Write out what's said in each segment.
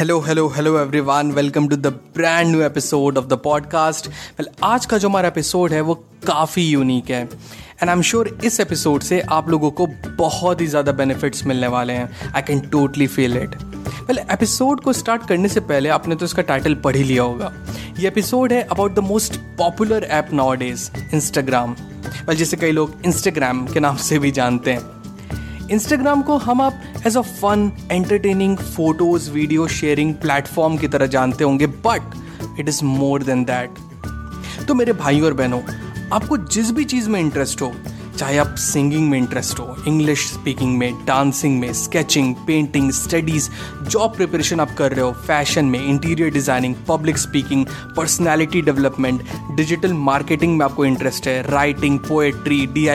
hello hello hello everyone welcome to the brand new episode of the podcast well आज का जो हमारा episode है, वो काफ़ी यूनिक है। एंड आई एम श्योर इस एपिसोड से आप लोगों को बहुत ही ज़्यादा बेनिफिट्स मिलने वाले हैं। I can totally feel it well episode को स्टार्ट करने से पहले आपने तो इसका टाइटल पढ़ ही लिया होगा। ये एपिसोड है about the most popular app nowadays Instagram well जिसे कई लोग इंस्टाग्राम के नाम से भी जानते हैं। इंस्टाग्राम को हम आप as a fun entertaining photos video sharing platform की तरह जानते होंगे but it is more than that तो मेरे भाइयों और बहनों, आपको जिस भी चीज़ में इंटरेस्ट हो, चाहे आप सिंगिंग में इंटरेस्ट हो इंग्लिश स्पीकिंग में डांसिंग में sketching painting studies job preparation आप कर रहे हो फ़ैशन में interior designing public speaking personality development digital marketing में आपको इंटरेस्ट है राइटिंग पोएट्री डी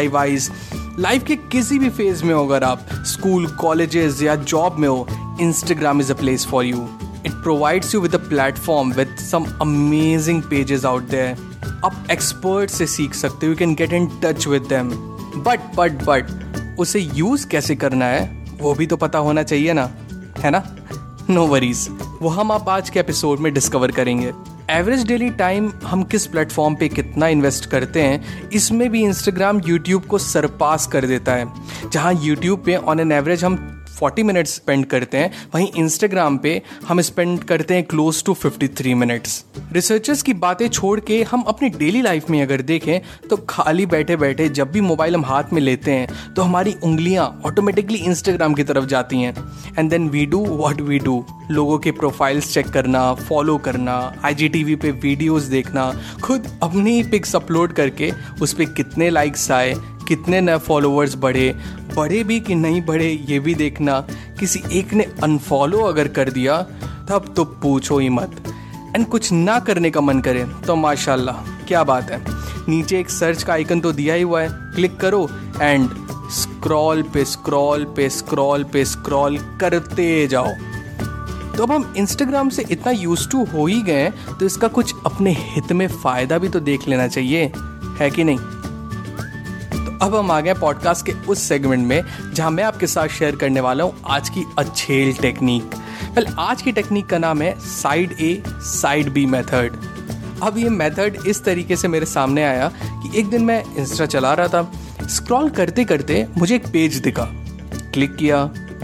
लाइफ के किसी भी फ़ेज़ में हो, अगर आप स्कूल कॉलेजेस या जॉब में हो Instagram is a place for you it provides you with a platform with some amazing pages out there आप एक्सपर्ट से सीख सकते हो you can get in touch with them but but but उसे use कैसे करना है, वो भी तो पता होना चाहिए ना? है ना? नो वरीज वो हम आप आज के एपिसोड में डिस्कवर करेंगे. एवरेज डेली टाइम हम किस प्लेटफॉर्म पे कितना इन्वेस्ट करते हैं, इसमें भी इंस्टाग्राम यूट्यूब को सरपास कर देता है। जहाँ यूट्यूब पे ऑन एन एवरेज हम 40 मिनट्स स्पेंड करते हैं, वहीं इंस्टाग्राम पे हम स्पेंड करते हैं क्लोज टू 53 मिनट्स रिसर्चर्स की बातें छोड़ के हम अपनी डेली लाइफ में अगर देखें तो खाली बैठे बैठे जब भी मोबाइल हम हाथ में लेते हैं तो हमारी उंगलियाँ ऑटोमेटिकली इंस्टाग्राम की तरफ़ जाती हैं। And then we do what we do लोगों के प्रोफाइल्स चेक करना फॉलो करना आई जी टी वी पे वीडियोस देखना, खुद अपनी पिक्स अपलोड करके उस पर कितने लाइक्स आए कितने नए फॉलोअर्स बढ़े बढ़े भी कि नहीं बढ़े, ये भी देखना। किसी एक ने अनफॉलो अगर कर दिया, तब तो पूछो ही मत। एंड कुछ ना करने का मन करे तो माशाल्लाह, क्या बात है। नीचे एक सर्च का आइकन तो दिया ही हुआ है क्लिक करो एंड स्क्रॉल पे स्क्रॉल पे स्क्रॉल पे स्क्रॉल करते जाओ। तो अब हम इंस्टाग्राम से इतना यूज़ टू हो ही गए तो इसका कुछ अपने हित में फ़ायदा भी तो देख लेना चाहिए, है कि नहीं? अब हम आ गए पॉडकास्ट के उस सेगमेंट में, जहाँ मैं आपके साथ शेयर करने वाला हूँ आज की अच्छेल टेक्निक वेल आज की टेक्निक का नाम है side A side B method अब ये मेथड इस तरीके से मेरे सामने आया कि एक दिन मैं इंस्टा चला रहा था। स्क्रॉल करते करते मुझे एक पेज दिखा। क्लिक किया।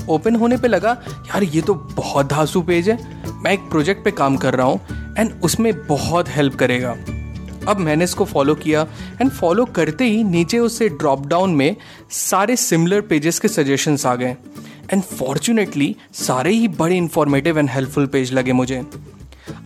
ओपन होने पे लगा, यार, ये तो बहुत धासु पेज है। मैं एक प्रोजेक्ट पे काम कर रहा हूँ एंड उसमें बहुत हेल्प करेगा। अब मैंने इसको फॉलो किया एंड फॉलो करते ही नीचे उससे ड्रॉप डाउन में सारे सिमिलर पेजेस के सजेशंस आ गए। एंड फॉर्चुनेटली सारे ही बड़े इंफॉर्मेटिव एंड हेल्पफुल पेज लगे मुझे।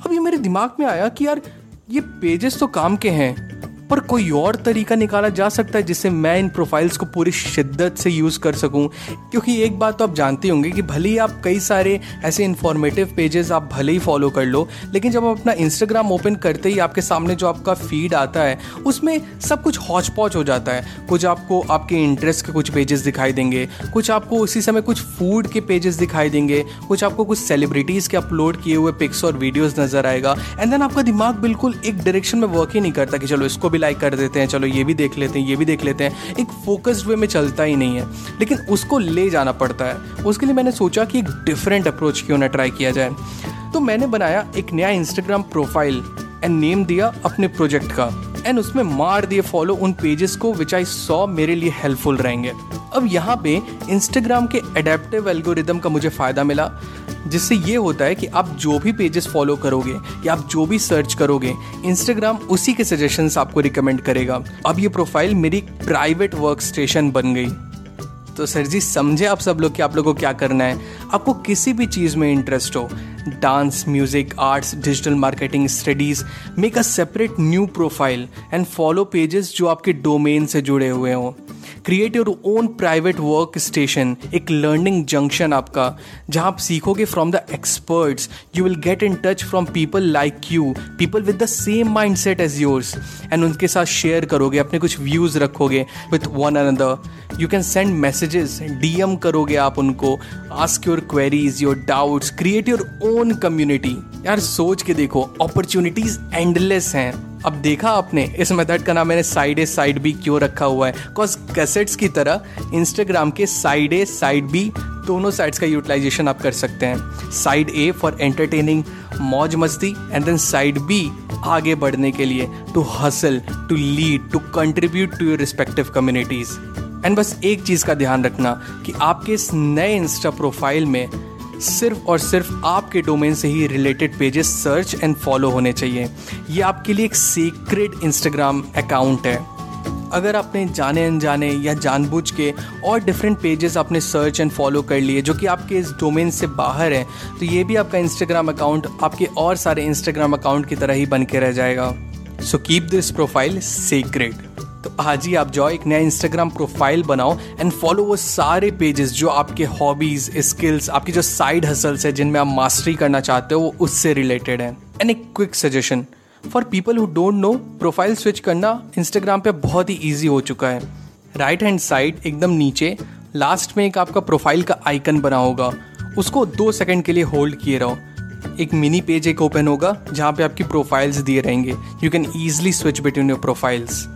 अब ये मेरे दिमाग में आया कि यार, ये पेजेस तो काम के हैं। पर कोई और तरीका निकाला जा सकता है जिससे मैं इन प्रोफाइल्स को पूरी शिद्दत से यूज़ कर सकूँ? क्योंकि एक बात तो आप जानते होंगे कि भले ही आप कई सारे ऐसे इन्फॉर्मेटिव पेजेस आप भले ही फॉलो कर लो, लेकिन जब आप अपना इंस्टाग्राम ओपन करते ही आपके सामने जो आपका फ़ीड आता है, उसमें सब कुछ हौच पौच हो जाता है। कुछ आपको आपके इंटरेस्ट के कुछ पेजेस दिखाई देंगे, कुछ आपको उसी समय कुछ फ़ूड के पेजेस दिखाई देंगे, कुछ आपको कुछ सेलिब्रिटीज़ के अपलोड किए हुए पिक्स और वीडियोज़ नज़र आएगा। एंड देन आपका दिमाग बिल्कुल एक डायरेक्शन में वर्क ही नहीं करता कि चलो इसको भी लाइक कर देते हैं, चलो ये भी देख लेते हैं, ये भी देख लेते हैं। एक फोकस्ड वे में चलता ही नहीं है। लेकिन उसको ले जाना पड़ता है। उसके लिए मैंने सोचा कि एक डिफरेंट अप्रोच क्यों ना ट्राई किया जाए। तो मैंने बनाया एक नया इंस्टाग्राम प्रोफ़ाइल एंड नेम दिया अपने प्रोजेक्ट का। एंड उसमें मार दिए फॉलो उन पेजेस को विच आई सॉ मेरे लिए हेल्पफुल रहेंगे। अब यहाँ पे इंस्टाग्राम के एडेप्टिव एल्गोरिदम का मुझे फ़ायदा मिला, जिससे ये होता है कि आप जो भी पेजेस फॉलो करोगे, या आप जो भी सर्च करोगे इंस्टाग्राम उसी के सजेशंस आपको रिकमेंड करेगा। अब ये प्रोफ़ाइल मेरी प्राइवेट वर्क स्टेशन बन गई। तो सर जी, समझे आप सब लोग कि आप लोगों को क्या करना है? आपको किसी भी चीज़ में इंटरेस्ट हो dance music arts digital marketing studies make a separate new profile and follow pages जो आपके डोमेन से जुड़े हुए हों। Create your own private workstation एक लर्निंग जंक्शन आपका, जहाँ आप सीखोगे from the experts you will get in touch from people like you people with the same mindset as yours and उनके साथ शेयर करोगे, अपने कुछ व्यूज़ रखोगे with one another you can send messages DM करोगे आप उनको ask your queries your doubts create your own community यार, सोच के देखो अपॉर्चुनिटीज़ एंडलेस हैं। अब देखा आपने, इस मेथड का नाम मैंने साइड ए साइड बी क्यों रखा हुआ है? बिकॉज़ कैसेट्स की तरह इंस्टाग्राम के साइड ए साइड बी दोनों साइड्स का यूटिलाइजेशन आप कर सकते हैं। साइड ए फॉर एंटरटेनिंग मौज मस्ती एंड देन साइड बी आगे बढ़ने के लिए to hustle to lead to contribute to your respective communities and बस एक चीज़ का ध्यान रखना कि आपके इस नए इंस्टा प्रोफ़ाइल में सिर्फ़ और सिर्फ़ आपके डोमेन से ही related pages search and follow होने चाहिए। ये आपके लिए एक सीक्रेट इंस्टाग्राम अकाउंट है। अगर आपने जाने अनजाने या जानबूझ के और डिफरेंट पेजेस आपने सर्च एंड फॉलो कर लिए, जो कि आपके इस डोमेन से बाहर है तो ये भी आपका इंस्टाग्राम अकाउंट आपके और सारे इंस्टाग्राम अकाउंट की तरह ही बन के रह जाएगा। So keep this profile secret तो आज ही आप जाओ, एक नया इंस्टाग्राम प्रोफ़ाइल बनाओ एंड फॉलो वो सारे पेजेस जो आपके हॉबीज स्किल्स आपकी जो साइड हसल्स है जिनमें आप मास्टरी करना चाहते हो, वो उससे रिलेटेड है। एंड एक quick suggestion for people who don't know profile switch करना इंस्टाग्राम पे बहुत ही ईजी हो चुका है। राइट हैंड साइड एकदम नीचे लास्ट में एक आपका प्रोफ़ाइल का आइकन बना होगा। उसको दो सेकंड के लिए होल्ड किए रहो। एक मिनी पेज एक ओपन होगा, जहाँ पे आपकी प्रोफाइल्स दिए रहेंगे। You can easily switch between your profiles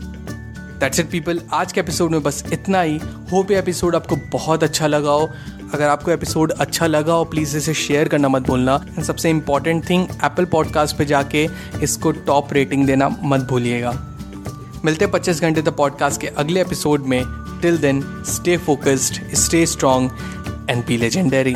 that's it people आज के एपिसोड में बस इतना ही। होप ये एपिसोड आपको बहुत अच्छा लगा हो। अगर आपको एपिसोड अच्छा लगा हो प्लीज़ इसे शेयर करना मत भूलना। एंड सबसे इंपॉर्टेंट थिंग एप्पल पॉडकास्ट पे जाके इसको टॉप रेटिंग देना मत भूलिएगा। मिलते हैं पच्चीस घंटे द पॉडकास्ट के अगले एपिसोड में। Till then stay focused stay strong and be legendary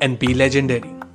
and be legendary.